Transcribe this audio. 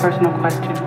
personal question.